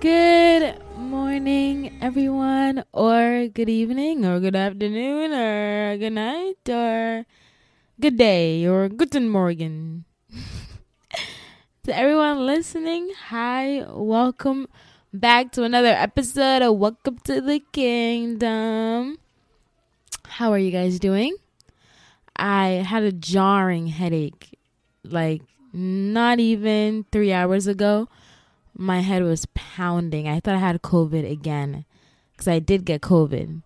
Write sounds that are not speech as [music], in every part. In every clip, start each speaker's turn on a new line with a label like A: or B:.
A: Good morning, everyone, or good evening, or good afternoon, or good night, or good day, or guten Morgen. [laughs] to everyone listening, hi, welcome back to another episode of Welcome to the Kingdom. How are you guys doing? I had a jarring headache like not even three hours ago my head was pounding. I thought I had COVID again because I did get COVID.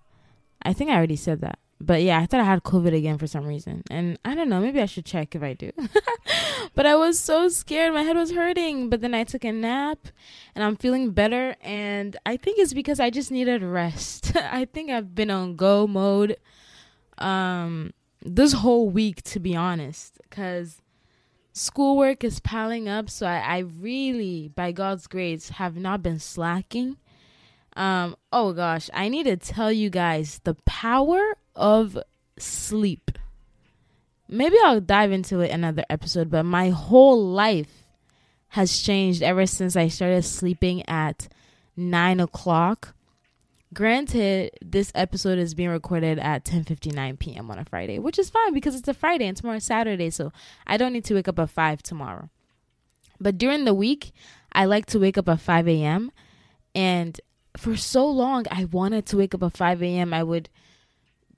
A: I think I already said that. But yeah, I thought I had COVID again for some reason. And I don't know, maybe I should check if I do. [laughs] but I was so scared. My head was hurting. But then I took a nap and I'm feeling better. And I think it's because I just needed rest. [laughs] I think I've been on go mode um this whole week to be honest cuz schoolwork is piling up, so I, I really, by God's grace, have not been slacking. Um, oh gosh, I need to tell you guys the power of sleep. Maybe I'll dive into it another episode, but my whole life has changed ever since I started sleeping at nine o'clock Granted, this episode is being recorded at 10:59 p.m. on a Friday, which is fine because it's a Friday and tomorrow's Saturday, so I don't need to wake up at 5 tomorrow. But during the week, I like to wake up at 5 a.m. and for so long I wanted to wake up at 5 a.m. I would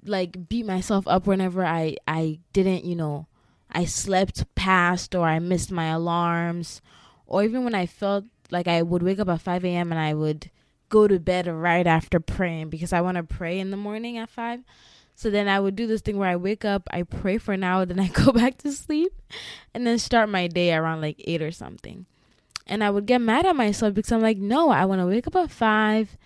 A: like beat myself up whenever I I didn't, you know, I slept past or I missed my alarms or even when I felt like I would wake up at 5 a.m. and I would go to bed right after praying because I want to pray in the morning at 5. So then I would do this thing where I wake up, I pray for an hour, then I [laughs] go back to sleep and then start my day around like 8 or something. And I would get mad at myself because I'm like, no, I want to wake up at 5,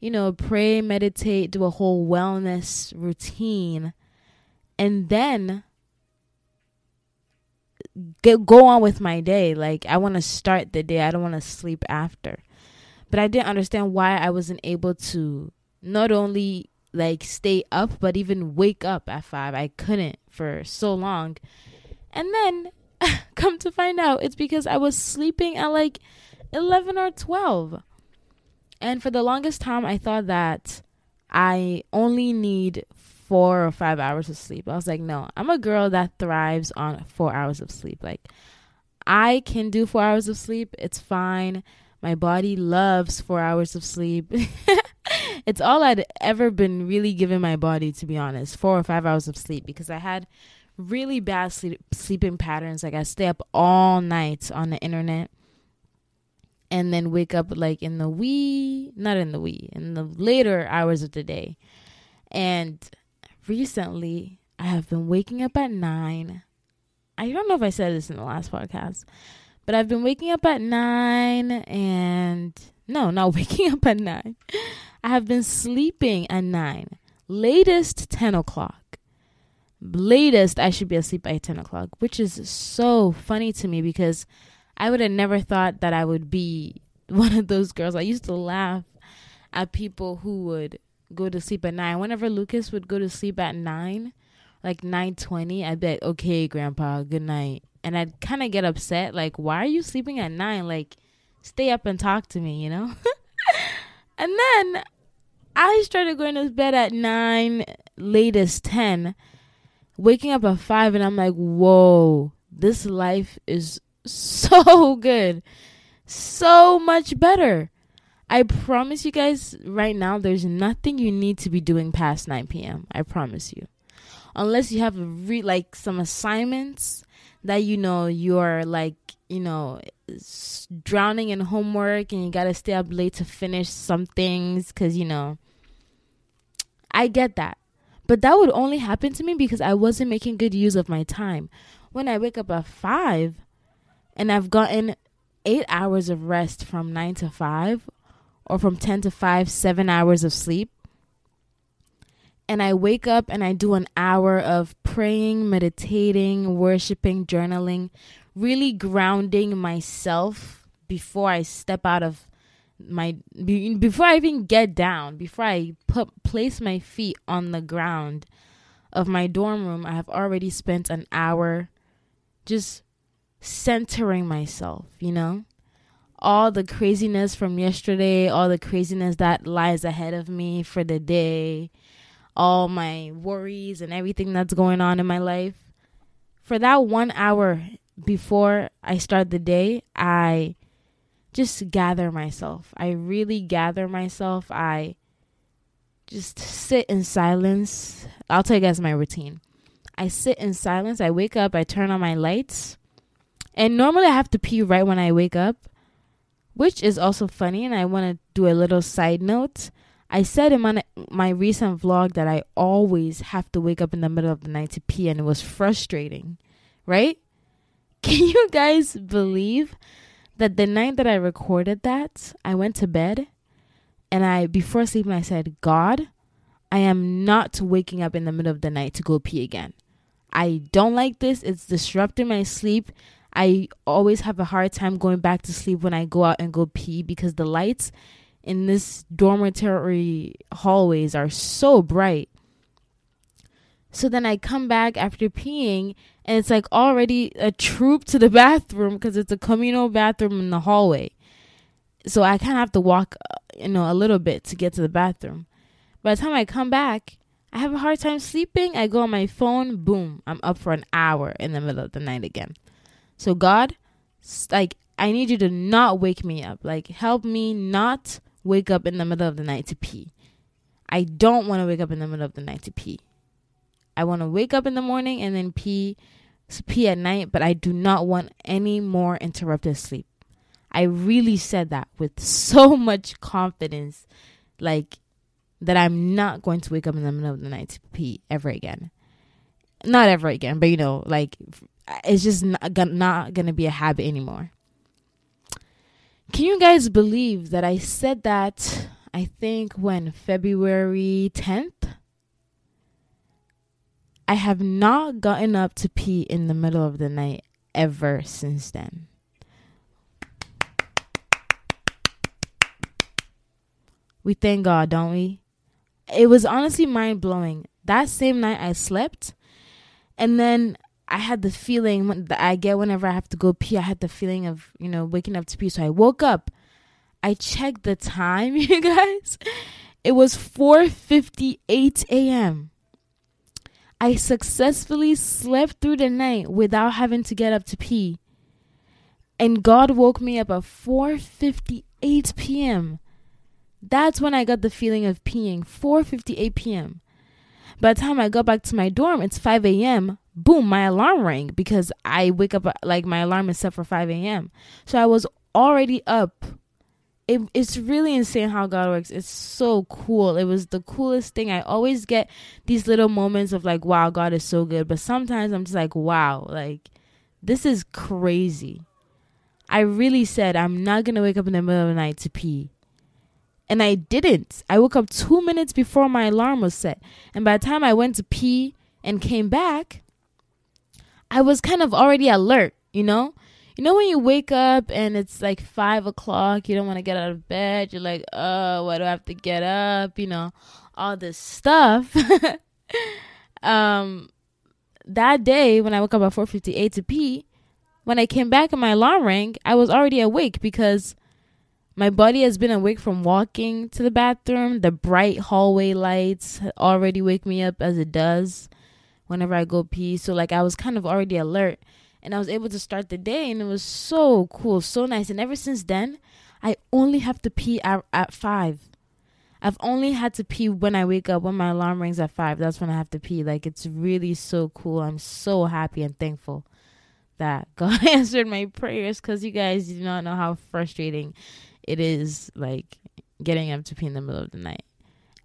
A: you know, pray, meditate, do a whole wellness routine, and then get, go on with my day. Like, I want to start the day, I don't want to sleep after but I didn't understand why I wasn't able to not only like stay up but even wake up at 5. I couldn't for so long. And then [laughs] come to find out it's because I was sleeping at like 11 or 12. And for the longest time I thought that I only need 4 or 5 hours of sleep. I was like, "No, I'm a girl that thrives on 4 hours of sleep." Like I can do 4 hours of sleep. It's fine. My body loves four hours of sleep. [laughs] it's all I'd ever been really giving my body, to be honest. Four or five hours of sleep because I had really bad sleep, sleeping patterns. Like I stay up all night on the internet and then wake up like in the wee, not in the wee, in the later hours of the day. And recently, I have been waking up at nine. I don't know if I said this in the last podcast, but I've been waking up at nine and no, not [laughs] waking up at nine. I have been sleeping at nine. Latest 10 o'clock. Latest, I should be asleep by 10 o'clock, which is so funny to me because I would have never thought that I would be [laughs] one of those girls. I used to laugh at people who would go to sleep at nine. Whenever Lucas would go to sleep at nine, like nine twenty, I'd be like, "Okay, Grandpa, good night." And I'd kind of get upset. Like, why are you sleeping at nine? Like, stay up and talk to me, you know? [laughs] and then I started going to bed at nine, latest 10, waking up at five, and I'm like, whoa, this life is [laughs] so good. So much better. I promise you guys right now, there's nothing you need to be doing past 9 p.m. I promise you. Unless you have re- like some assignments that you know you're like you know drowning in homework and you got to stay up late to finish some things cuz you know I get that. But that would only happen to me because I wasn't making good use of my time. When I wake up at 5 and I've gotten 8 hours of rest from 9 to 5 or from 10 to 5 7 hours of sleep and I wake up and I do an hour of praying, meditating, worshiping, journaling, really grounding myself before I step out of my before I even get down, before I put place my feet on the ground of my dorm room, I have already spent an hour just centering myself, you know? all the craziness from yesterday, all the craziness that lies ahead of me for the day, all my worries and everything that's going on in my life. For that one hour before I start the day, I just gather myself. I really gather myself. I just sit in silence. I'll tell you guys my routine. I sit in silence. I wake up, I turn on my lights. And normally I have to pee right when I wake up, which is also funny. And I want to do a little side note. I said in my, my recent vlog that I always have to wake up in the middle of the night to pee, and it was frustrating, right? [laughs] Can you guys believe that the night that I recorded that, I went to bed and I, before sleeping, I said, God, I am not waking up in the middle of the night to go pee again. I don't like this. It's disrupting my sleep. I always have a hard time going back to sleep when I go out and go pee because the lights in this dormitory hallways are so bright. So then I come back after peeing and it's like already a troop to the [laughs] bathroom because it's a communal bathroom in the hallway. So I kind of have to walk, uh, you know, a little bit to get to the bathroom. By the time I come back, I have a hard time sleeping. I go on my phone, boom, I'm up for an hour in the middle of the night again. So God, like I need you to not wake me up. Like help me not wake up in the middle of the night to pee. I don't want to wake up in the middle of the night to pee. I want to wake up in the morning and then pee pee at night, but I do not want any more interrupted sleep. I really said that with so [laughs] much confidence, like that I'm not going to wake up in the middle of the night to pee ever again. Not ever again, but you know, like it's just not, not going to be a habit anymore. Can you guys believe that I said that? I think when February 10th I have not gotten up to pee in the middle of the night ever since then. We thank God, don't we? It was honestly mind blowing. That same night I slept, and then I had the feeling that I get whenever I have to go pee. I had the feeling of, you know, waking up to pee. So I woke up. I checked the time, [laughs] you guys. It was 4:58 a.m. I successfully slept through the night without having to get up to pee. And God woke me up at 4:58 p.m. That's when I got the feeling of peeing. 4:58 p.m. By the time I got back to my dorm, it's 5 a.m. Boom, my alarm rang because I wake up like my alarm is set for 5 a.m. So I was already up it, it's really insane how God works. It's so cool. It was the coolest thing. I always get these little moments of like, wow, God is so good. But sometimes I'm just like, wow, like this is crazy. I really said I'm not gonna wake up in the middle of the night to pee. And I didn't. I woke up two minutes before my alarm was set. And by the time I went to pee and came back, I was kind of already alert, you know? you know when you wake up and it's like five o'clock, you don't want to get out of bed. You're like, oh, why do I have to get up? You know, all this stuff. [laughs] um, that day when I woke up at four fifty eight to pee, when I came back and my alarm rang, I was already awake because my body has been awake from walking to the bathroom. The bright hallway lights already wake me up as it does whenever I go pee. So like I was kind of already alert and I was able to start the day and it was so cool, so nice. And ever since then, I only have to pee at, at 5. I've only had to pee when I wake up when my alarm rings at 5. That's when I have to pee. Like it's really so cool. I'm so happy and thankful that [laughs] God answered my prayers cuz you guys do not know how frustrating it is like getting up to pee in the middle of the night.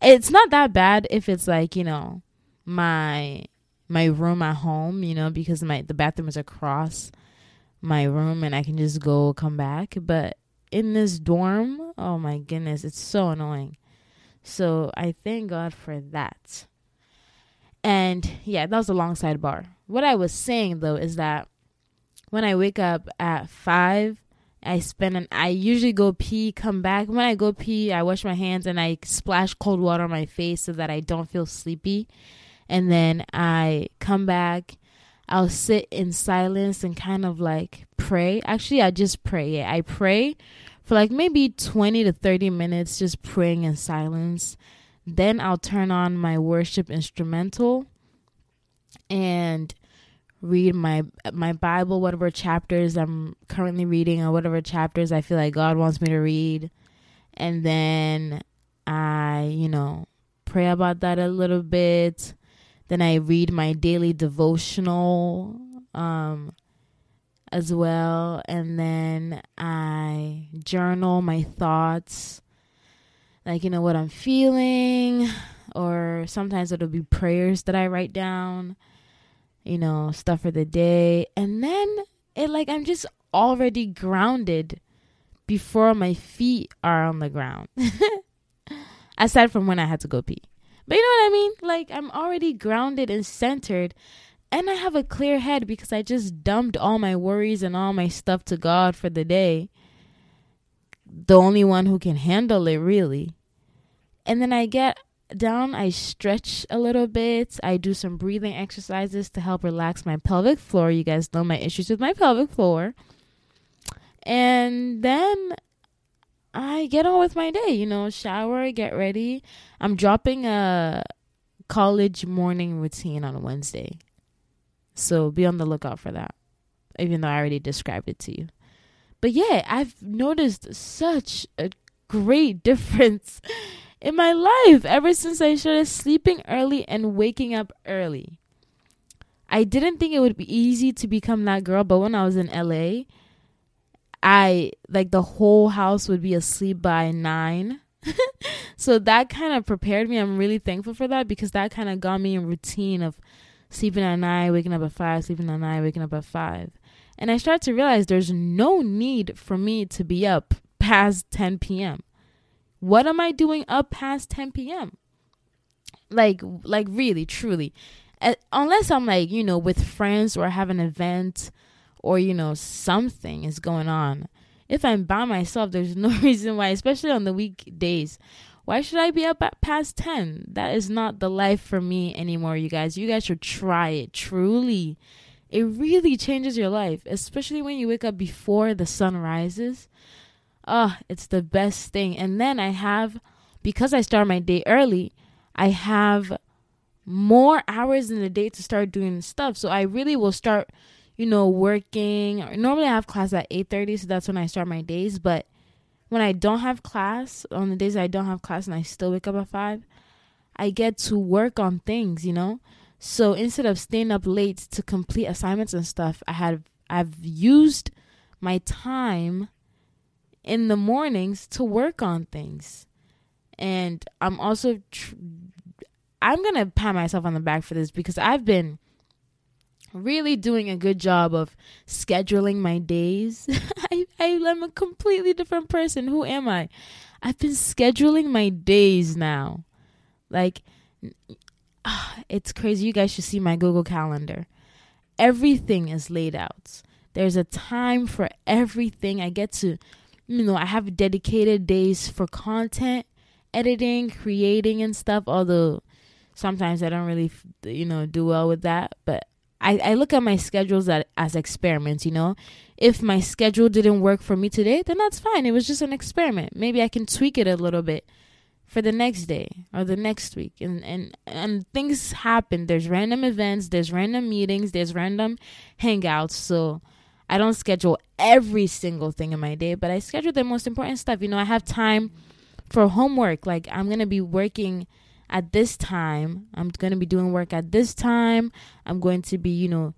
A: It's not that bad if it's like, you know, my my room at home, you know, because my the bathroom is across my room and I can just go come back. But in this dorm, oh my goodness, it's so annoying. So I thank God for that. And yeah, that was a long sidebar. What I was saying though is that when I wake up at five, I spend an I usually go pee, come back. When I go pee, I wash my hands and I splash cold water on my face so that I don't feel sleepy and then I come back. I'll sit in silence and kind of like pray. Actually, I just pray. I pray for like maybe 20 to 30 minutes just praying in silence. Then I'll turn on my worship instrumental and read my my Bible, whatever chapters I'm currently reading or whatever chapters I feel like God wants me to read. And then I, you know, pray about that a little bit. Then I read my daily devotional um as well. And then I journal my thoughts, like, you know, what I'm feeling, or sometimes it'll be prayers that I write down, you know, stuff for the day. And then it, like, I'm just already grounded before my feet are on the ground. [laughs] Aside from when I had to go pee. But you know what I mean? Like, I'm already grounded and centered and I have a clear head because I just dumped all my worries and all my stuff to God for the day. The only one who can handle it, really. And then I get down, I stretch a little bit, I do some breathing exercises to help relax my pelvic floor. You guys know my issues with my pelvic floor. And then I get on with my day, you know, shower, get ready. I'm dropping a college morning routine on Wednesday. So be on the lookout for that, even though I already described it to you. But yeah, I've noticed such a great [laughs] difference in my life ever since I started sleeping early and waking up early. I didn't think it would be easy to become that girl, but when I was in LA, I like the whole house would be asleep by 9. [laughs] so that kind of prepared me. I'm really thankful for that because that kind of got me in routine of sleeping at nine, waking up at five, sleeping at nine, waking up at five. And I started to realize there's no need for me to be up past 10 p.m. What am I doing up past 10 p.m.? Like, like really, truly. Uh, unless I'm like, you know, with friends or I have an event or, you know, something is going on. If I'm by myself, there's no [laughs] reason why, especially on the weekdays, why should I be up at past 10? That is not the life for me anymore, you guys. You guys should try it. Truly. It really changes your life, especially when you wake up before the sun rises. Oh, it's the best thing. And then I have, because I start my day early, I have more hours in the day to start doing stuff. So I really will start, you know, working. Normally I have class at 8:30, so that's when I start my days, but when I don't have class, on the days I don't have class and I still wake up at 5, I get to work on things, you know? So instead of staying up late to complete assignments and stuff, I had I've used my time in the mornings to work on things. And I'm also tr- I'm going to pat myself on the back for this because I've been really doing a good job of scheduling my days. [laughs] I, I am a completely different person. Who am I? I've been scheduling my days now. Like uh, it's crazy. You guys should see my Google Calendar. Everything is laid out. There's a time for everything. I get to you know, I have dedicated days for content editing, creating and stuff, although sometimes I don't really, you know, do well with that, but I, I look at my schedules as, as experiments, you know. If my schedule didn't work for me today, then that's fine. It was just an experiment. Maybe I can tweak it a little bit for the next day or the next week. And and and things happen. There's random events, there's random meetings, there's random hangouts. So I don't schedule every single thing in my day, but I schedule the most important stuff. You know, I have time for homework. Like I'm going to be working at this time. I'm going to be doing work at this time. I'm going to be, you know,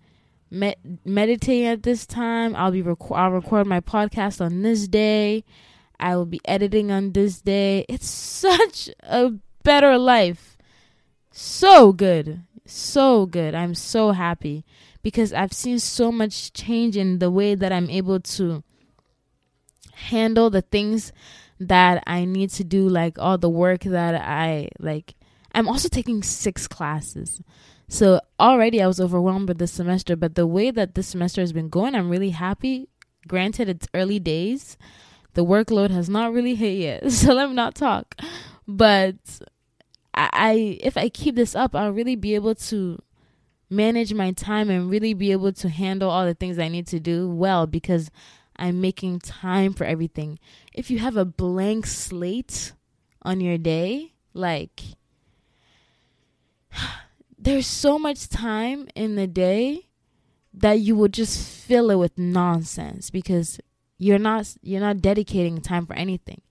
A: med- meditating at this time. I'll be rec- I'll record my podcast on this day. I will be editing on this day. It's [laughs] such a better life. So good. So good. I'm so happy because I've seen so much change in the way that I'm able to handle the things that I need to do like all the work that I like I'm also taking six classes. So already I was overwhelmed with this semester, but the way that this semester has been going, I'm really happy. Granted, it's early days. The workload has not really hit yet, [laughs] so let me not talk. But I, I if I keep this up, I'll really be able to manage my time and really be able to handle all the things I need to do well because I'm making time for everything. If you have a blank slate on your day, like [gasps] there's so much time in the day that you will just fill it with nonsense because you're not you're not dedicating time for anything.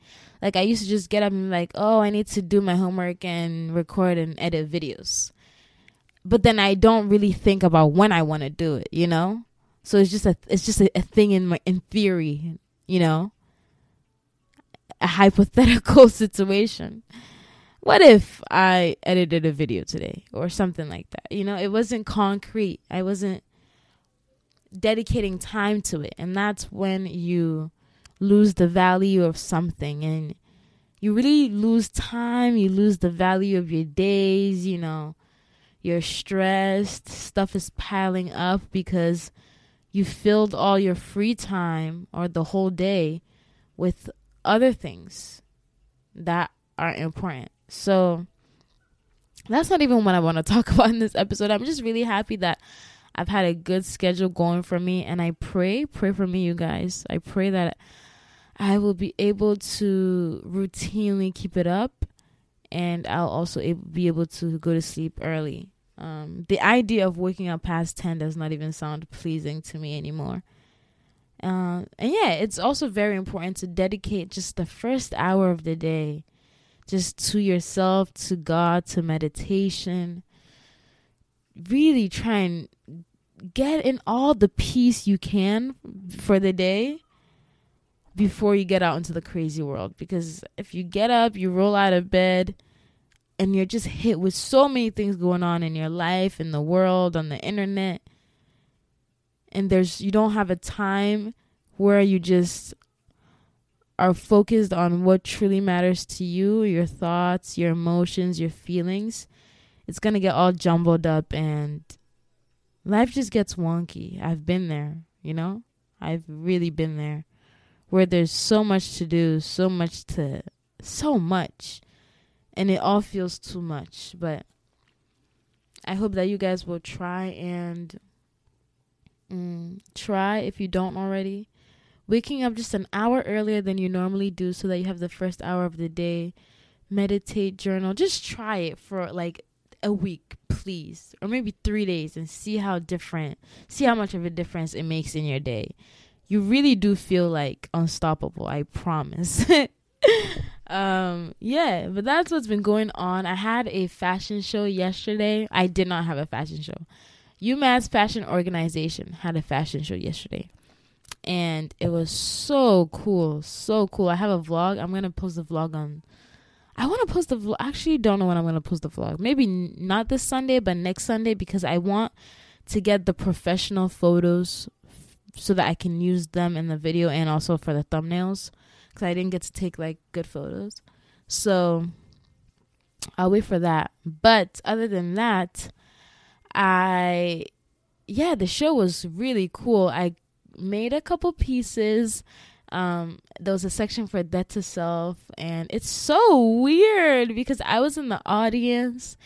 A: Like I used to just get up and be like, "Oh, I need to do my homework and record and edit videos." But then I don't really think about when I want to do it, you know? So it's just a it's just a, a thing in my in theory, you know? A hypothetical [laughs] situation what if I edited a video today or something like that? You know, it wasn't concrete. I wasn't dedicating time to it. And that's when you lose the value of something and you really lose time, you lose the value of your days, you know. You're stressed, stuff is piling up because you filled all your free time or the whole day with other things that are important. So that's not even what I want to [laughs] talk about in this episode. I'm just really happy that I've had a good schedule going for me and I pray, pray for me you guys. I pray that I will be able to routinely keep it up and I'll also be able to go to sleep early. Um, the idea of waking up past 10 does not even sound pleasing to me anymore. Uh, and yeah, it's also very important to dedicate just the first hour of the day just to yourself, to God, to meditation. Really try and get in all the peace you can for the day before you get out into the crazy world. Because if you get up, you roll out of bed, and you're just hit with so many things going on in your life, in the world, on the internet, and there's you don't have a time where you just are focused on what truly matters to you, your thoughts, your emotions, your feelings, it's going to get all jumbled up and life just gets wonky. I've been there, you know? I've really been there where there's so much to do, so much to so much and it all feels too much, but I hope that you guys will try and mm, try if you don't already waking up just an hour earlier than you normally do so that you have the first hour of the day. Meditate journal. Just try it for like a week please. Or maybe 3 days and see how different see how much of a difference it makes in your day. You really do feel like unstoppable i promise. [laughs] Um yeah but that's what's been going on. I had a fashion show yesterday. I did not have a fashion show. Umass fashion organization had a fashion show yesterday and it was so cool, so cool. I have a vlog. I'm gonna post the vlog on. I want to post the vlog. Actually, don't know when I'm gonna post the vlog. Maybe not this Sunday, but next Sunday because I want to get the professional photos so that I can use them in the video and also for the thumbnails because I didn't get to take like good photos. So I'll wait for that. But other than that, I yeah, the show was really cool. I made a couple pieces. Um, there was a section for Dead to Self, and it's so weird because I was in the audience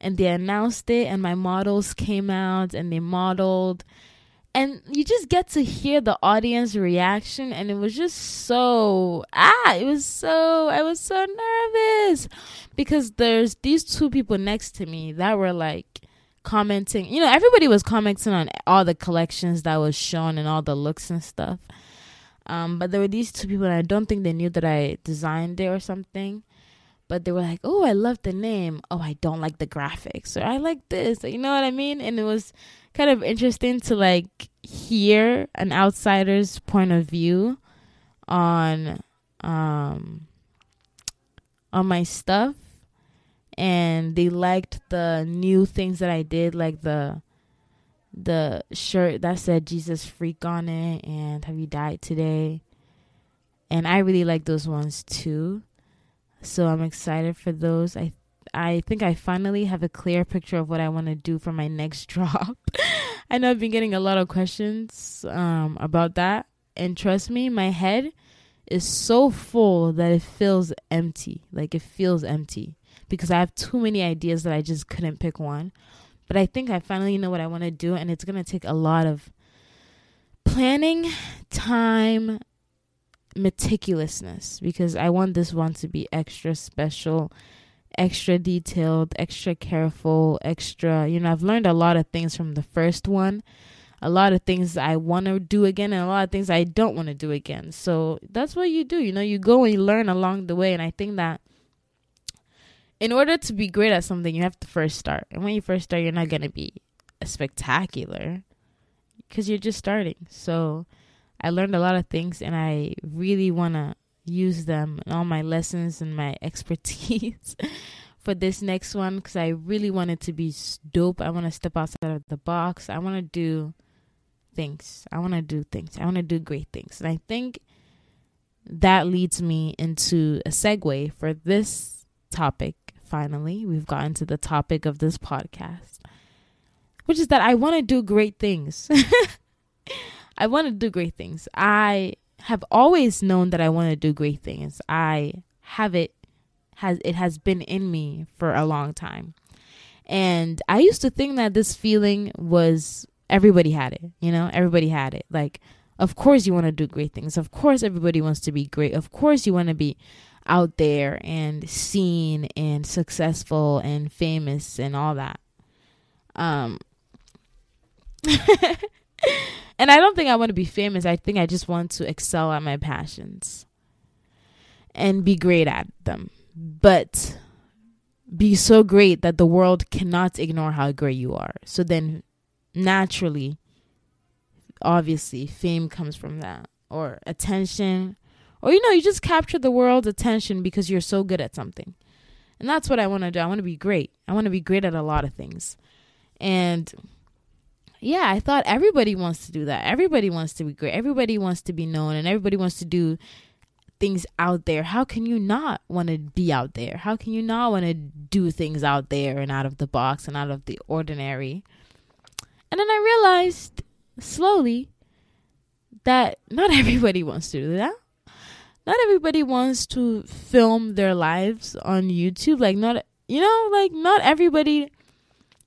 A: and they announced it, and my models came out and they modeled, and you just get to hear the audience reaction, and it was just so ah, it was so I was so nervous because there's these two people next to me that were like commenting. You know, everybody was commenting on all the collections that was shown and all the looks and stuff. Um, but there were these two people, and I don't think they knew that I designed it or something. But they were like, "Oh, I love the name. Oh, I don't like the graphics, or I like this." You know what I mean? And it was kind of interesting to like hear an outsider's point of view on um on my stuff and they liked the new things that I did, like the the shirt that said Jesus freak on it and have you died today. And I really like those ones too. So I'm excited for those. I I think I finally have a clear picture of what I want to do for my [laughs] next drop. I know I've been getting a lot of questions um, about that. And trust me, my head is so full that it feels empty. Like it feels empty because I have too many ideas that I just couldn't pick one. But I think I finally know what I want to do, and it's going to take a lot of planning, time, meticulousness because I want this one to be extra special, extra detailed, extra careful, extra, you know, I've learned a lot of things from the first one. A lot of things I want to do again and a lot of things I don't want to do again. So that's what you do. You know, you go and you learn along the way and I think that in order to be great at something, you have to first start. And when you first start, you're not going to be spectacular because you're just starting. So I learned a lot of things and I really want to use them and all my lessons and my [laughs] expertise for this next one because I really want it to be dope. I want to step outside of the box. I want to do things. I want to do things. I want to do great things. And I think that leads me into a segue for this topic. Finally, we've gotten to the topic of this podcast, which is that I want to do great things. [laughs] I want to do great things. I have always known that I want to do great things. I have it has it has been in me for a long time. And I used to think that this feeling was everybody had it, you know? Everybody had it. Like of course you want to do great things. Of course everybody wants to be great. Of course you want to be out there and seen and successful and famous and all that. Um [laughs] and I don't think I want to be famous. I think I just want to excel at my passions and be great at them. But be so great that the world cannot ignore how great you are. So then naturally, obviously, fame comes from that or attention. Or, you know, you just capture the world's attention because you're so good at something. And that's what I want to do. I want to be great. I want to be great at a lot of things. And yeah, I thought everybody wants to do that. Everybody wants to be great. Everybody wants to be known and everybody wants to do things out there. How can you not want to be out there? How can you not want to do things out there and out of the box and out of the ordinary? And then I realized slowly that not [laughs] everybody wants to do that. Not everybody wants to film their lives on YouTube. Like, not, you know, like, not everybody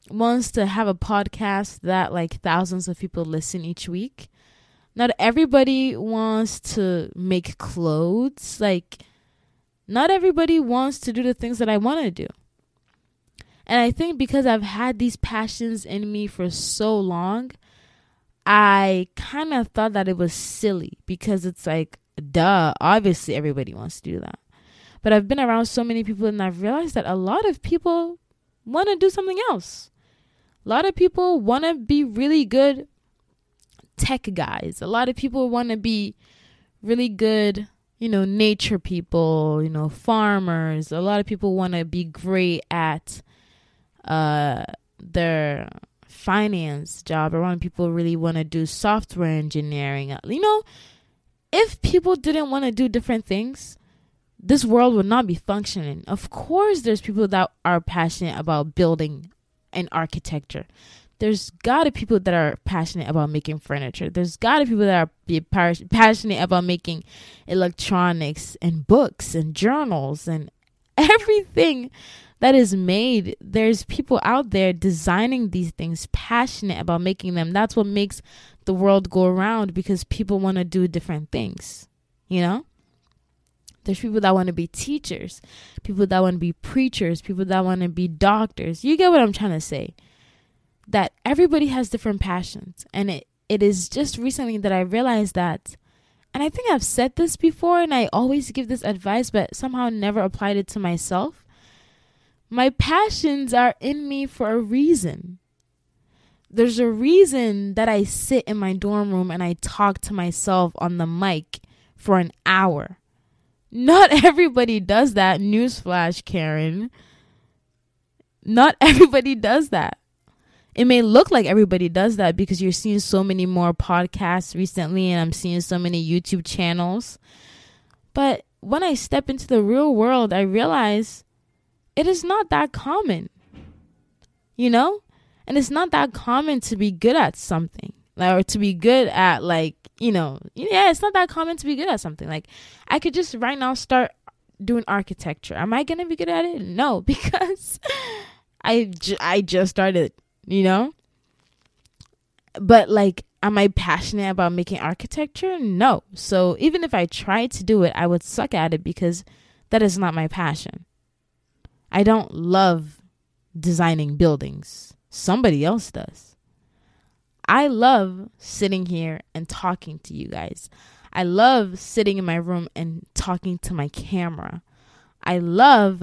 A: wants to have a podcast that like thousands of people listen each week. Not everybody wants to make clothes. Like, not everybody wants to do the things that I want to do. And I think because I've had these passions in me for so long, I kind of thought that it was silly because it's like, duh, obviously everybody wants to do that. But I've been around so many people and I've realized that a lot of people want to do something else. A lot of people want to be really good tech guys. A lot of people want to be really good, you know, nature people, you know, farmers. A lot of people want to be great at uh their finance job. A lot of people really want to do software engineering. You know, if people didn't want to do different things, this world would not be functioning. Of course, there's people that are passionate about building and architecture. There's got to people that are passionate about making furniture. There's got to people that are be passionate about making electronics and books and journals and everything that is made. There's people out there designing these things, passionate about making them. That's what makes the world go around because people want to do different things, you know? There's people that want to be teachers, people that want to be preachers, people that want to be doctors. You get what I'm trying to say? That everybody has different passions. And it, it is just recently that I realized that, and I think I've said this before and I always give this advice, but somehow never applied it to myself. My passions are in me for a reason. There's a reason that I sit in my dorm room and I talk to myself on the mic for an hour not [laughs] everybody does that. Newsflash, Karen. Not [laughs] everybody does that. It may look like everybody does that because you're seeing so many more podcasts recently and I'm seeing so many YouTube channels. But when I step into the real world, I realize it is not that common. You know? And it's not that common to be good at something like, or to be good at like you know yeah it's not that common to be good at something like i could just right now start doing architecture am i gonna be good at it no [laughs] because i i just started you know but like am I passionate about making architecture? No. So even if I tried to do it, I would suck at it because that is not my passion. I don't love designing buildings. Somebody else does. I love sitting here and talking to you guys. I love sitting in my room and talking to my camera. I love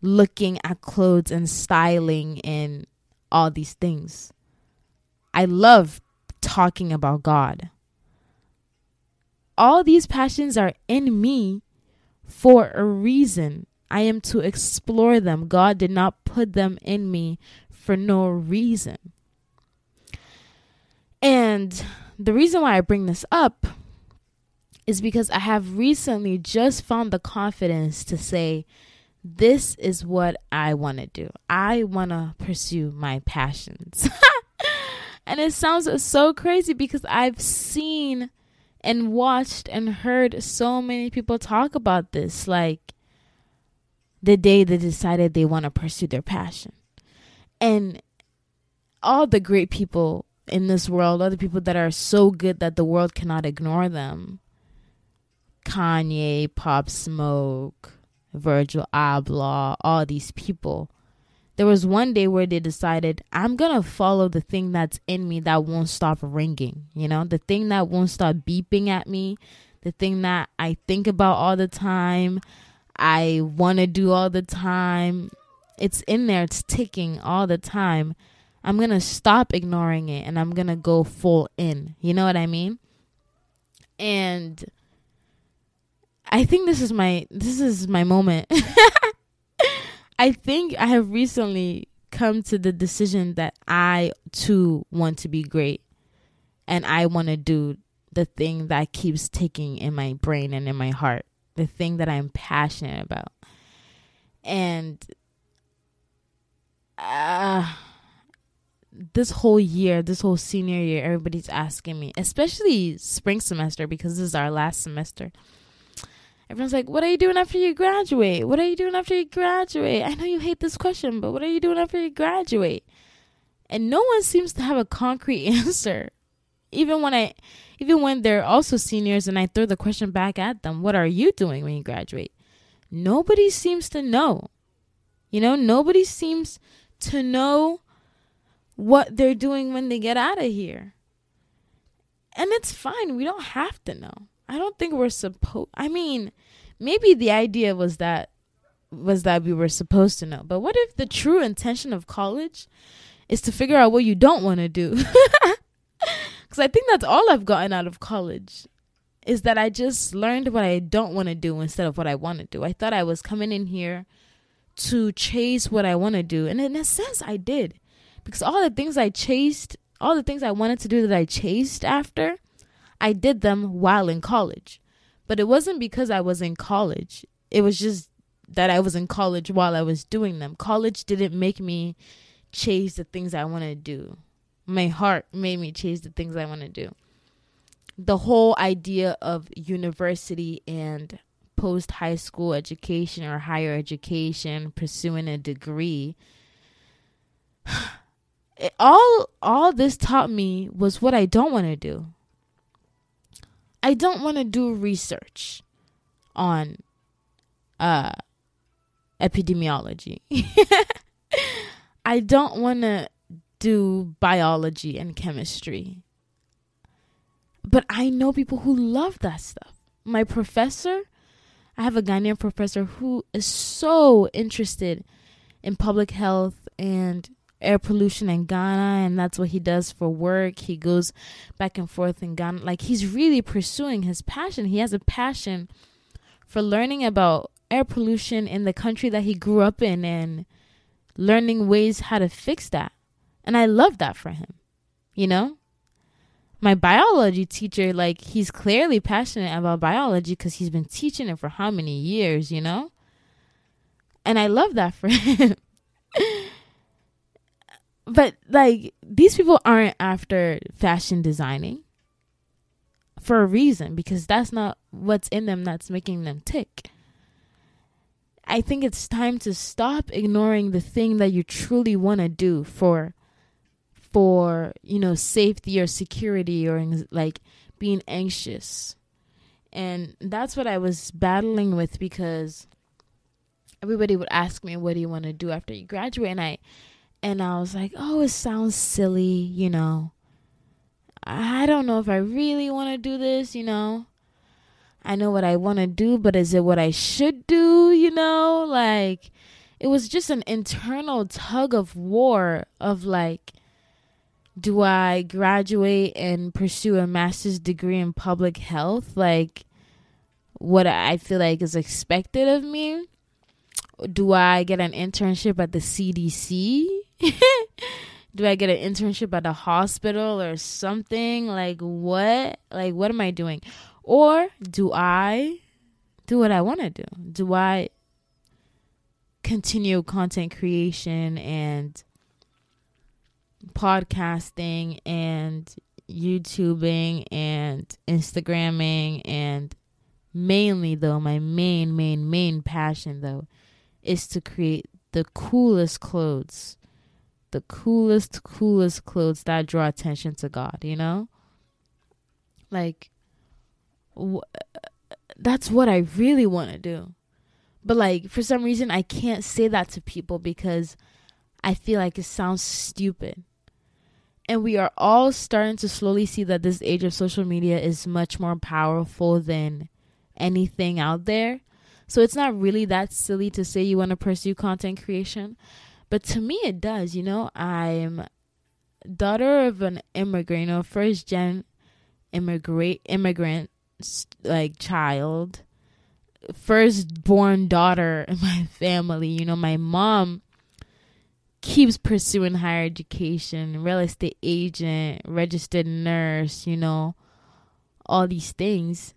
A: looking at clothes and styling and all these things. I love talking about God. All these passions are in me for a reason. I am to explore them. God did not put them in me for no reason. And the reason why I bring this up is because I have recently just found the confidence to say, this is what I want to do. I want to pursue my passions. [laughs] and it sounds so crazy because I've seen and watched and heard so many people talk about this like the day they decided they want to pursue their passion. And all the great people in this world, all the people that are so good that the world cannot ignore them. Kanye, Pop Smoke, Virgil Abloh, all these people. There was one day where they decided, I'm going to follow the thing that's in me that won't stop ringing, you know, the thing that won't stop beeping at me, the thing that I think about all the time, I want to do all the time. It's in there, it's ticking all the time. I'm going to stop ignoring it and I'm going to go full in. You know what I mean? And I think this is my this is my moment. [laughs] I think I have recently come to the decision that I too want to be great and I want to do the thing that keeps ticking in my brain and in my heart, the thing that I'm passionate about. And uh this whole year, this whole senior year, everybody's asking me, especially spring semester because this is our last semester Everyone's like, What are you doing after you graduate? What are you doing after you graduate? I know you hate this question, but what are you doing after you graduate? And no one seems to have a concrete [laughs] answer. Even when I even when they're also seniors and I throw the question back at them, what are you doing when you graduate? Nobody seems to know. You know, nobody seems to know what they're doing when they get out of here. And it's fine. We don't have to know. I don't think we're supposed. I mean, maybe the idea was that was that we were supposed to know. But what if the true intention of college is to figure out what you don't want to do? [laughs] Because I think that's all I've gotten out of college is that I just learned what I don't want to do instead of what I want to do. I thought I was coming in here to chase what I want to do. And in a sense, I did. Because all the things I chased, all the things I wanted to do that I chased after, I did them while in college. But it wasn't because I was in college. It was just that I was in college while I was doing them. College didn't make me chase the things I want to do. My heart made me chase the things I want to do. The whole idea of university and post high school education or higher education, pursuing a degree, [sighs] it, all all this taught me was what I don't want to do. I don't want to do research on uh epidemiology. [laughs] I don't want to do biology and chemistry. But I know people who love that stuff. My professor, I have a Ghanaian professor who is so interested in public health and air pollution in Ghana and that's what he does for work. He goes back and forth in Ghana. Like he's really pursuing his passion. He has a passion for learning about air pollution in the country that he grew up in and learning ways how to fix that. And I love that for him. You know? My biology teacher, like, he's clearly passionate about biology because he's been teaching it for how many years, you know? And I love that for [laughs] him but like these people aren't after fashion designing for a reason because that's not what's in them that's making them tick. I think it's time to stop ignoring the thing that you truly want to do for for, you know, safety or security or like being anxious. And that's what I was battling with because everybody would ask me, "What do you want to do after you graduate?" And I and I was like, "Oh, it sounds silly, you know. I don't know if I really want to do this, you know. I know what I want to do, but is it what I should do, you know? Like it was just an internal tug of war of like do I graduate and pursue a master's degree in public health like what I feel like is expected of me? Do I get an internship at the CDC? [laughs] do I get an internship at a hospital or something? Like what? Like what am I doing? Or do I do what I want to do? Do I continue content creation and podcasting and YouTubing and Instagramming and mainly though my main main main passion though is to create the coolest clothes. The coolest coolest clothes that draw attention to God you know? Like wh- that's what I really want to do. But like for some reason I can't say that to people because I feel like it sounds stupid. And we are all starting to slowly see that this age of social media is much more powerful than anything out there. So it's not really that silly to say you want to pursue content creation. But to me, it does. You know, I'm daughter of an immigrant, you know, first gen immigrant, immigrant like child first born daughter in my [laughs] family. You know, my mom keeps pursuing higher education, real estate agent, registered nurse, you know, all these things.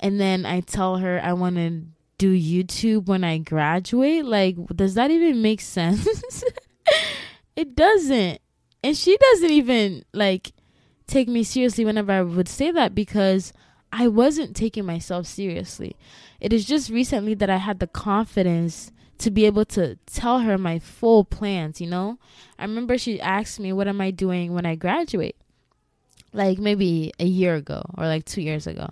A: And then I tell her I want to do YouTube when I graduate. Like, does that even make sense? [laughs] it doesn't. And she doesn't even like take me seriously whenever I would say that because I wasn't taking myself seriously. It is just recently that I had the confidence to be able to tell her my full plans, you know? I remember she asked me, What am I doing when I graduate? Like maybe a year ago or like two years ago.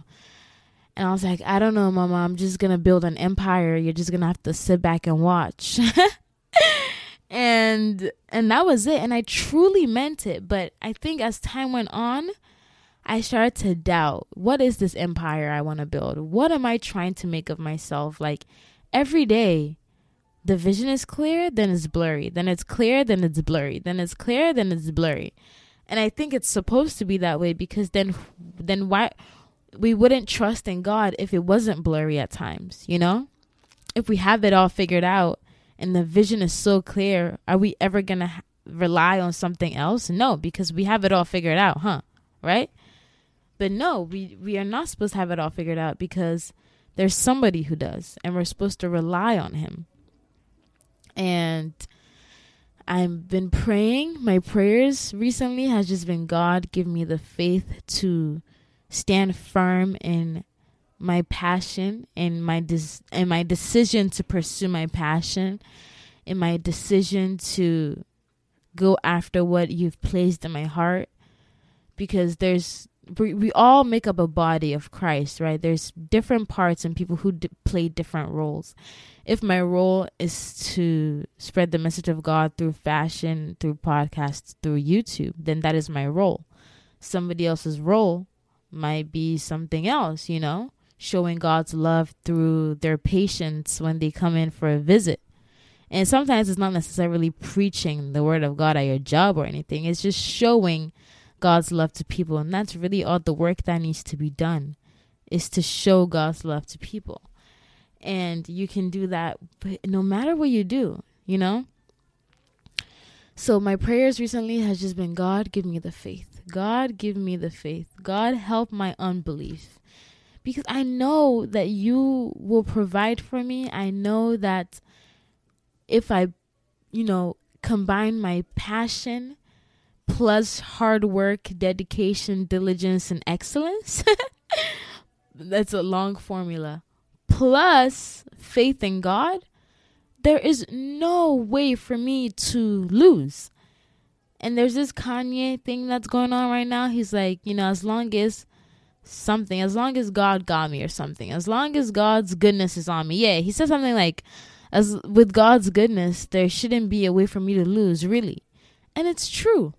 A: And I was like, I don't know, mama. I'm just going to build an empire. You're just going to have to sit back and watch. [laughs] and and that was it and I truly meant it, but I think as time went on, I started to doubt what is this empire I want to build? What am I trying to make of myself? Like every day, the vision is clear, then it's blurry. Then it's clear, then it's blurry. Then it's clear, then it's blurry. And I think it's supposed to be that way because then then why we wouldn't trust in God if it wasn't blurry at times, you know? If we have it all figured out and the vision is so clear, are we ever going to rely on something else? No, because we have it all figured out, huh? Right? But no, we we are not supposed to have it all figured out because there's somebody who does, and we're supposed to rely on him. And I've been praying. My prayers recently has just been God give me the faith to stand firm in my passion and my des- and my decision to pursue my passion and my decision to go after what you've placed in my heart because there's we, we all make up a body of Christ, right? There's different parts and people who d- play different roles. If my role is to spread the message of God through fashion, through podcasts, through YouTube, then that is my role. Somebody else's role might be something else, you know, showing God's love through their patience when they come in for a visit. And sometimes it's not necessarily preaching the word of God at your job or anything, it's just showing God's love to people. And that's really all the work that needs to be done is to show God's love to people. And you can do that no matter what you do, you know? So my prayers recently has just been God give me the faith. God give me the faith. God help my unbelief. Because I know that you will provide for me. I know that if I, you know, combine my passion plus hard work, dedication, diligence, and excellence. [laughs] That's a long formula. Plus faith in God, there is no way for me to lose. And there's this Kanye thing that's going on right now. He's like, you know, as long as something, as long as God got me or something, as long as God's goodness is on me. Yeah, he said something like, as with God's goodness, there shouldn't be a way for me to lose, really. And it's true.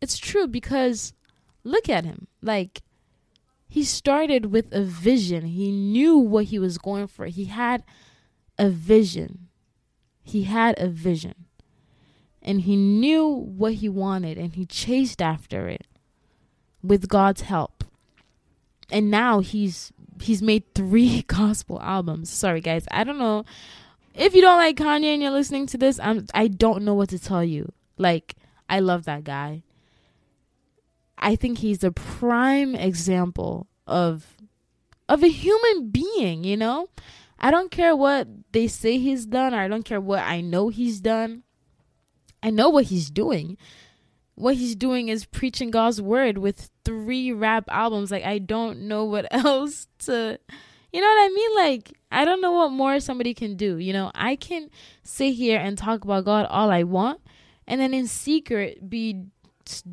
A: It's true because look at him. Like, he started with a vision. He knew what he was going for. He had a vision. He had a vision. And he knew what he wanted and he chased after it with God's help. And now he's he's made 3 [laughs] gospel albums. Sorry guys, I don't know if you don't like Kanye and you're listening to this, I'm I don't know what to tell you. Like I love that guy. I think he's a prime example of of a human being, you know? I don't care what they say he's done, or I don't care what I know he's done. I know what he's doing. What he's doing is preaching God's word with three rap albums. Like, I don't know what [laughs] else to, you know what I mean? Like, I don't know what more somebody can do. You know, I can sit here and talk about God all I want, and then in secret be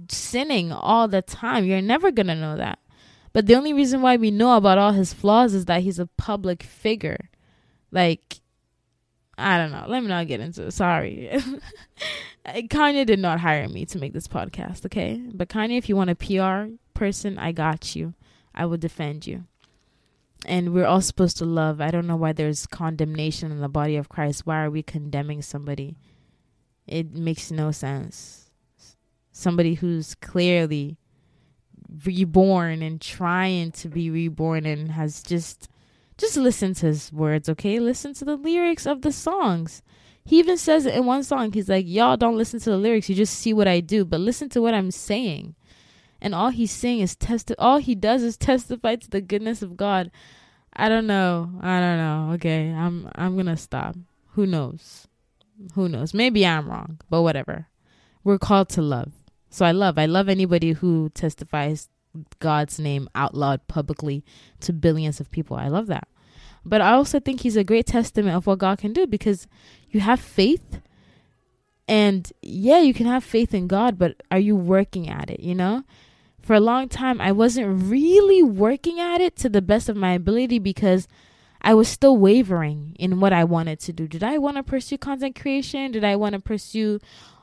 A: sinning all the time. You're never going to know that. But the only reason why we know about all his flaws is that he's a public figure. Like, I don't know. Let me not get into it. Sorry. [laughs] Uh, Kanye did not hire me to make this podcast, okay? But Kanye, if you want a PR person, I got you. I will defend you. And we're all supposed to love. I don't know why there's condemnation in the body of Christ. Why are we condemning somebody? It makes no sense. Somebody who's clearly reborn and trying to be reborn and has just just listen to his words, okay? Listen to the lyrics of the songs. He even says it in one song. He's like, Y'all don't listen to the lyrics, you just see what I do, but listen to what I'm saying. And all he's saying is test all he does is [laughs] testify to the goodness of God. I don't know. I don't know. Okay. I'm I'm gonna stop. Who knows? Who knows? Maybe I'm wrong, but whatever. We're called to love. So I love. I love anybody who testifies God's name out loud publicly to billions of people. I love that. But I also think he's a great testament of what God can do because you have faith. And yeah, you can have faith in God, but are you working at it, you know? For a long time, I wasn't really working at it to the best of my ability because I was still wavering in what I wanted to do. Did I want to pursue content creation? Did I want to pursue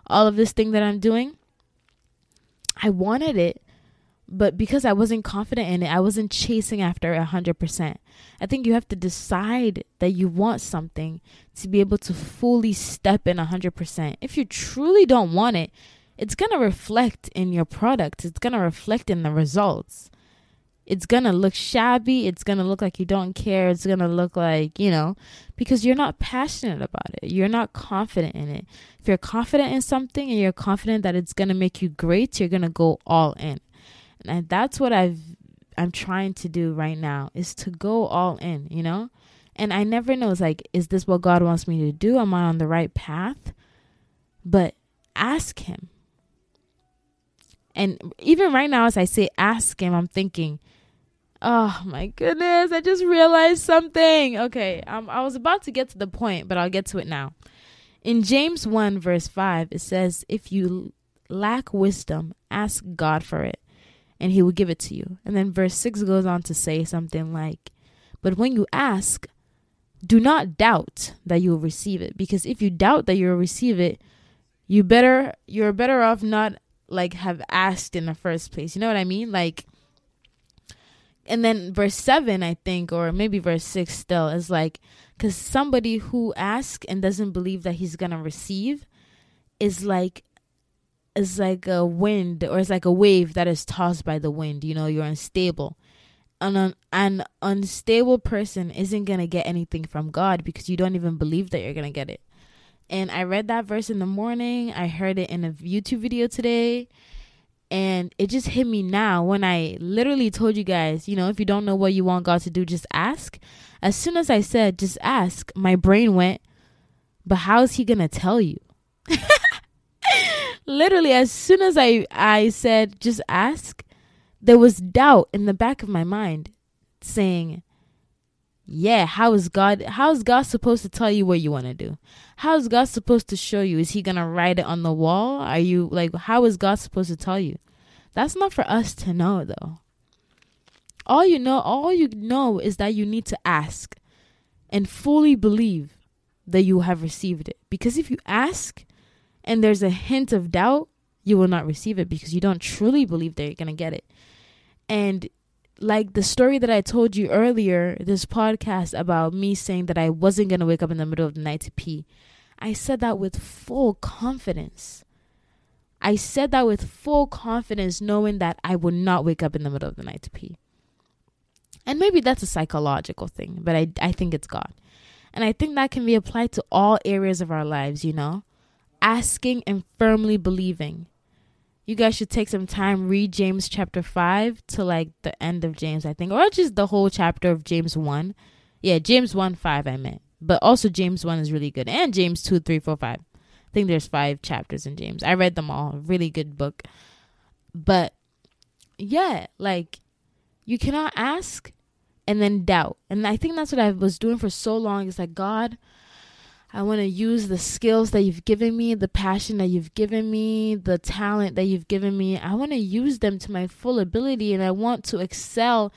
A: all of this thing that I'm doing? I wanted it, but because I wasn't confident in it, I wasn't chasing after a hundred percent. I think you have to decide that you want something to be able to fully step in a hundred percent. If you truly don't want it, it's gonna reflect in your product. It's gonna reflect in the results. It's gonna look shabby. It's gonna look like you don't care. It's gonna look like, you know, because you're not passionate about it. You're not confident in it. If you're confident in something and you're confident that it's gonna make you great, you're gonna go all in. And that's what I've I'm trying to do right now is to go all in, you know? And I never know it's like, is this what God wants me to do? Am I on the right path? But ask him. And even right now, as I say ask him, I'm thinking, Oh my goodness, I just realized something. Okay, um, I was about to get to the point, but I'll get to it now. In James 1, verse 5, it says, If you lack wisdom, ask God for it, and he will give it to you. And then verse 6 goes on to say something like, But when you ask, do not doubt that you will receive it, because if you doubt that you'll receive it, you better you're better off not like have asked in the first place. You know what I mean? Like and then verse 7 i think or maybe verse 6 still is like because somebody who asks and doesn't believe that he's gonna receive is like is like a wind or it's like a wave that is tossed by the wind you know you're unstable. An, un- an unstable person isn't gonna get anything from god because you don't even believe that you're gonna get it. And i read that verse in the morning. I heard it in a youtube video today and it just hit me now when I literally told you guys, you know, if you don't know what you want God to do, just ask. As soon as I said, just ask, my brain went, but how is he going to tell you? [laughs] literally, as soon as I, I said, just ask, there was doubt in the back of my mind saying, yeah, how is God how is God supposed to tell you what you want to do? How is God supposed to show you? Is he to write it on the wall? Are you like how is God supposed to tell you? That's not for us to know though. All you know, all you know is that you need to ask and fully believe that you have received it. Because if you ask and there's a hint of doubt, you will not receive it because you don't truly believe that you're to get it. And like the story that I told you earlier, this podcast about me saying that I wasn't going to wake up in the middle of the night to pee, I said that with full confidence. I said that with full confidence, knowing that I would not wake up in the middle of the night to pee. And maybe that's a psychological thing, but I, I think it's God. And I think that can be applied to all areas of our lives, you know? Asking and firmly believing. You guys should take some time, read James chapter 5 to like the end of James, I think, or just the whole chapter of James 1. Yeah, James 1 5, I meant. But also, James 1 is really good. And James 2, 3, 4, 5. I think there's five chapters in James. I read them all. Really good book. But yeah, like you cannot ask and then doubt. And I think that's what I was doing for so long. It's like, God, I want to use the skills that you've given me, the passion that you've given me, the talent that you've given me. I want to use them to my full ability and I want to excel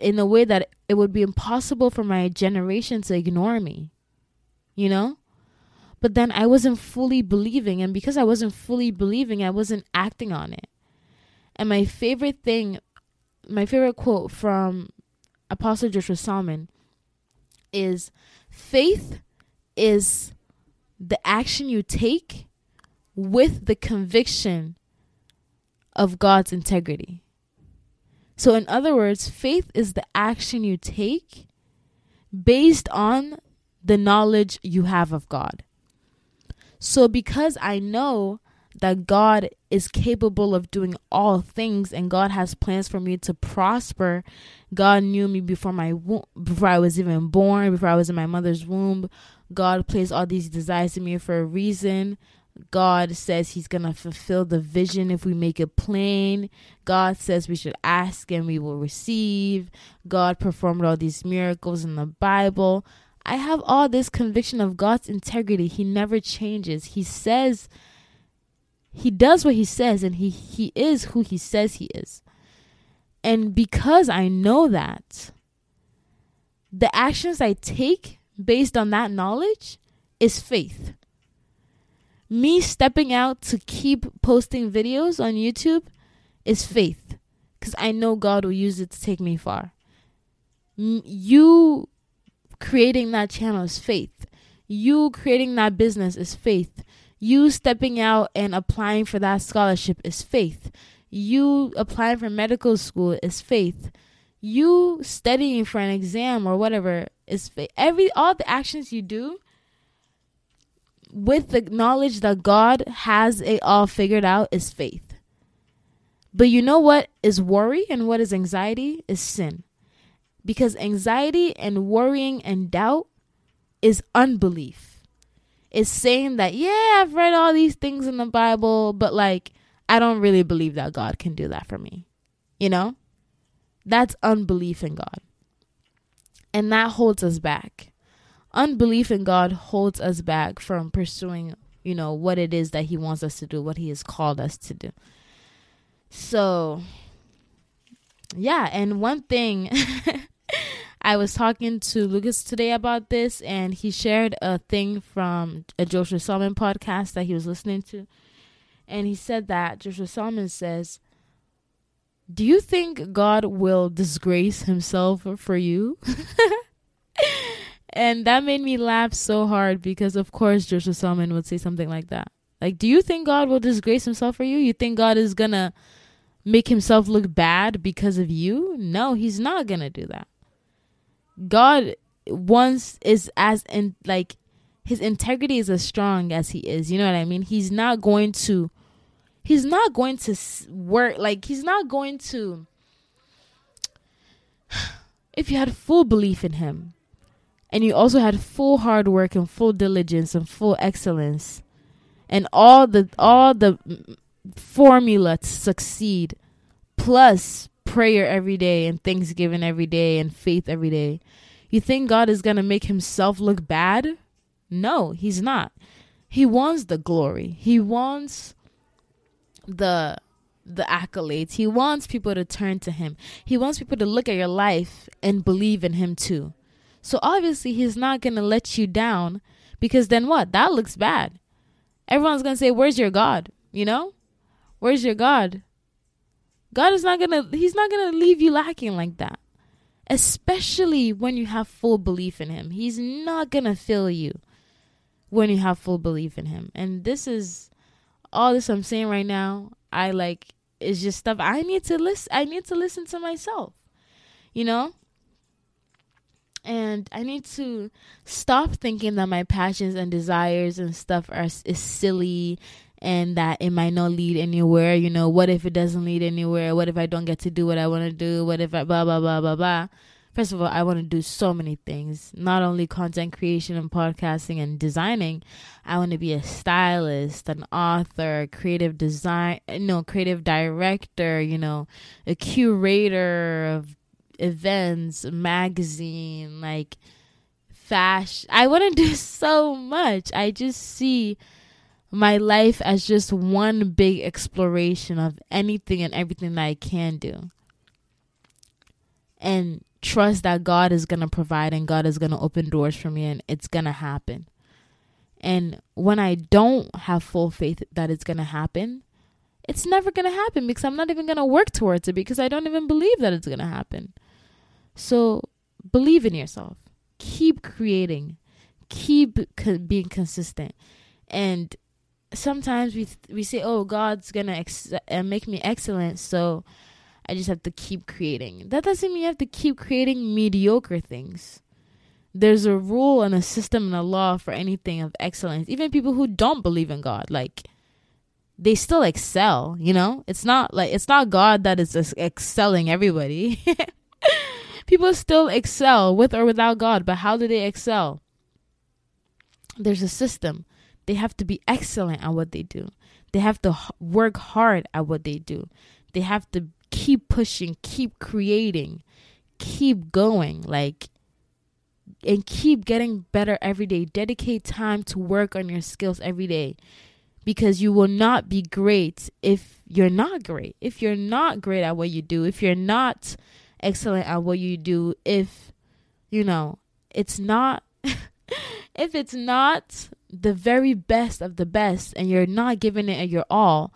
A: in a way that it would be impossible for my generation to ignore me. You know? But then I wasn't fully believing. And because I wasn't fully believing, I wasn't acting on it. And my favorite thing, my favorite quote from Apostle Joshua Selman is faith is the action you take with the conviction of God's integrity. So, in other words, faith is the action you take based on the knowledge you have of God. So, because I know that God is capable of doing all things and God has plans for me to prosper. God knew me before my before I was even born, before I was in my mother's womb. God placed all these desires in me for a reason. God says he's going to fulfill the vision if we make it plain. God says we should ask and we will receive. God performed all these miracles in the Bible. I have all this conviction of God's integrity. He never changes. He says he does what he says and he he is who he says he is. And because I know that the actions I take based on that knowledge is faith. Me stepping out to keep posting videos on YouTube is faith because I know God will use it to take me far. You creating that channel is faith. You creating that business is faith. You stepping out and applying for that scholarship is faith. You applying for medical school is faith. You studying for an exam or whatever is faith. Every all the actions you do with the knowledge that God has it all figured out is faith. But you know what is worry and what is anxiety is sin. Because anxiety and worrying and doubt is unbelief is saying that, yeah, I've read all these things in the Bible, but like, I don't really believe that God can do that for me. You know? That's unbelief in God. And that holds us back. Unbelief in God holds us back from pursuing, you know, what it is that He wants us to do, what He has called us to do. So, yeah. And one thing [laughs] I was talking to Lucas today about this, and he shared a thing from a Joshua Selman podcast that he was listening to. And he said that Joshua Selman says, Do you think God will disgrace himself for you? [laughs] and that made me laugh so hard because, of course, Joshua Selman would say something like that. Like, do you think God will disgrace himself for you? You think God is going to make himself look bad because of you? No, he's not going to do that. God once is as in like his integrity is as strong as he is. You know what I mean? He's not going to he's not going to work like he's not going to [sighs] if you had full belief in him and you also had full hard work and full diligence and full excellence and all the all the formula to succeed plus prayer every day and thanksgiving every day and faith every day You think God is going to make himself look bad? No, he's not. He wants the glory. He wants the the accolades. He wants people to turn to him. He wants people to look at your life and believe in him too. So obviously he's not going to let you down because then what? That looks bad. Everyone's going to say, "Where's your God?" You know? Where's your God? God is not to he's not to leave you lacking like that. Especially when you have full belief in him. He's not to fail you when you have full belief in him. And this is all this I'm saying right now. I like is just stuff I need to listen I need to listen to myself. You know? and I need to stop thinking that my passions and desires and stuff are is silly and that it might not lead anywhere. You know, what if it doesn't lead anywhere? What if I don't get to do what I want to do? What if I blah blah blah blah blah? First of all, I want to do so many things, not only content creation and podcasting and designing. I want to be a stylist, an author, creative design, no, creative director, you know, a curator of events, magazine, like fashion. I want to [laughs] do so much. I just see my life as just one big exploration of anything and everything that I can do. And trust that God is going to provide and God is going to open doors for me and it's going to happen. And when I don't have full faith that it's going to happen, it's never going to happen because I'm not even going to work towards it because I don't even believe that it's going to happen. So believe in yourself. Keep creating. Keep co- being consistent. And sometimes we we say, "Oh, God's gonna ex- uh, make me excellent," so I just have to keep creating. That doesn't mean you have to keep creating mediocre things. There's a rule and a system and a law for anything of excellence. Even people who don't believe in God, like they still excel. You know, it's not like it's not God that is excelling everybody. [laughs] People still excel with or without God, but how do they excel? There's a system. They have to be excellent at what they do. They have to work hard at what they do. They have to keep pushing, keep creating, keep going, like, and keep getting better every day. Dedicate time to work on your skills every day because you will not be great if you're not great. If you're not great at what you do, if you're not excellent at what you do if you know it's not [laughs] if it's not the very best of the best and you're not giving it your all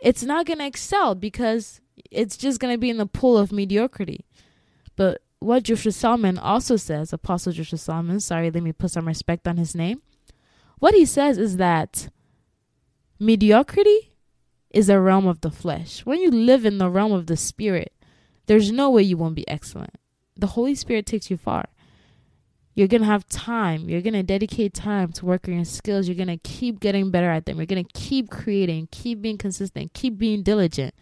A: it's not going to excel because it's just going to be in the pool of mediocrity but what Joshua Selman also says apostle Joshua Selman sorry let me put some respect on his name what he says is that mediocrity is a realm of the flesh when you live in the realm of the spirit there's no way you won't be excellent. The Holy Spirit takes you far. You're going to have time. You're going to dedicate time to work on your skills. You're going to keep getting better at them. You're going to keep creating, keep being consistent, keep being diligent,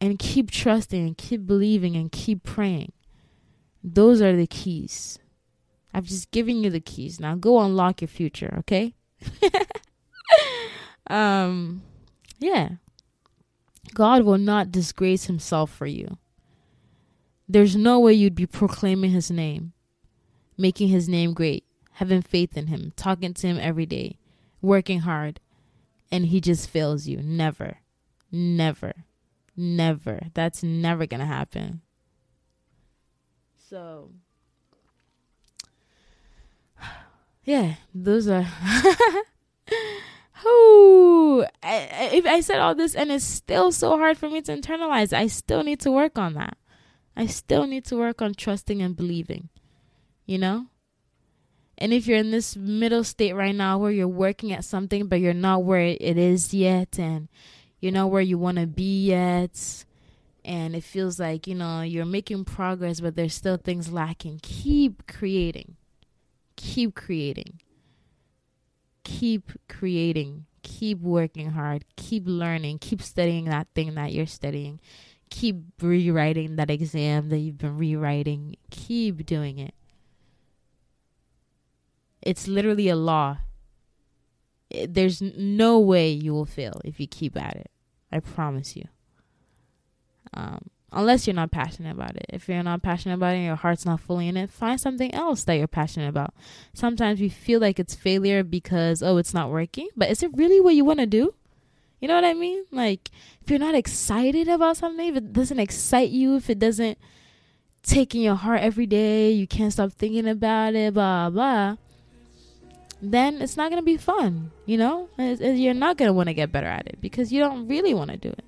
A: and keep trusting and keep believing and keep praying. Those are the keys. I've just given you the keys. Now go unlock your future, okay? [laughs] um yeah. God will not disgrace himself for you. There's no way you'd be proclaiming his name, making his name great, having faith in him, talking to him every day, working hard, and he just fails you. Never. Never. Never. That's never going to happen. So, [sighs] yeah, those are. [laughs] Who I, if I said all this and it's still so hard for me to internalize, I still need to work on that. I still need to work on trusting and believing. You know? And if you're in this middle state right now where you're working at something but you're not where it is yet and you're not where you want to be yet and it feels like, you know, you're making progress but there's still things lacking, keep creating. Keep creating keep creating, keep working hard, keep learning, keep studying that thing that you're studying, keep rewriting that exam that you've been rewriting, keep doing it. It's literally a law. It, there's no way you will fail if you keep at it. I promise you. Um, unless you're not passionate about it. If you're not passionate about it and your heart's not fully in it, find something else that you're passionate about. Sometimes we feel like it's failure because, oh, it's not working. But is it really what you want to do? You know what I mean? Like, if you're not excited about something, if it doesn't excite you, if it doesn't take in your heart every day, you can't stop thinking about it, blah, blah, then it's not going to be fun. You know? It's, it's, you're not going to want to get better at it because you don't really want to do it.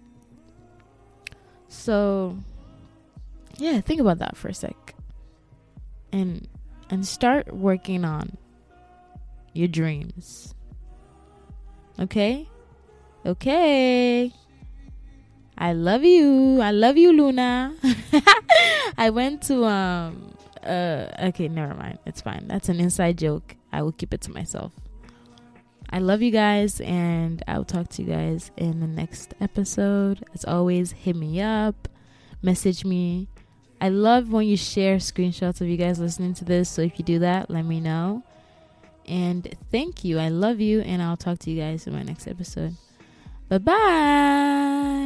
A: So, yeah, think about that for a sec. And and start working on your dreams. Okay? Okay. I love you. I love you, Luna. [laughs] I went to um uh okay, never mind. It's fine. That's an inside joke. I will keep it to myself. I love you guys, and I will talk to you guys in the next episode. As always, hit me up, message me. I love when you share screenshots of you guys listening to this. So if you do that, let me know. And thank you. I love you, and I'll talk to you guys in my next episode. Bye bye.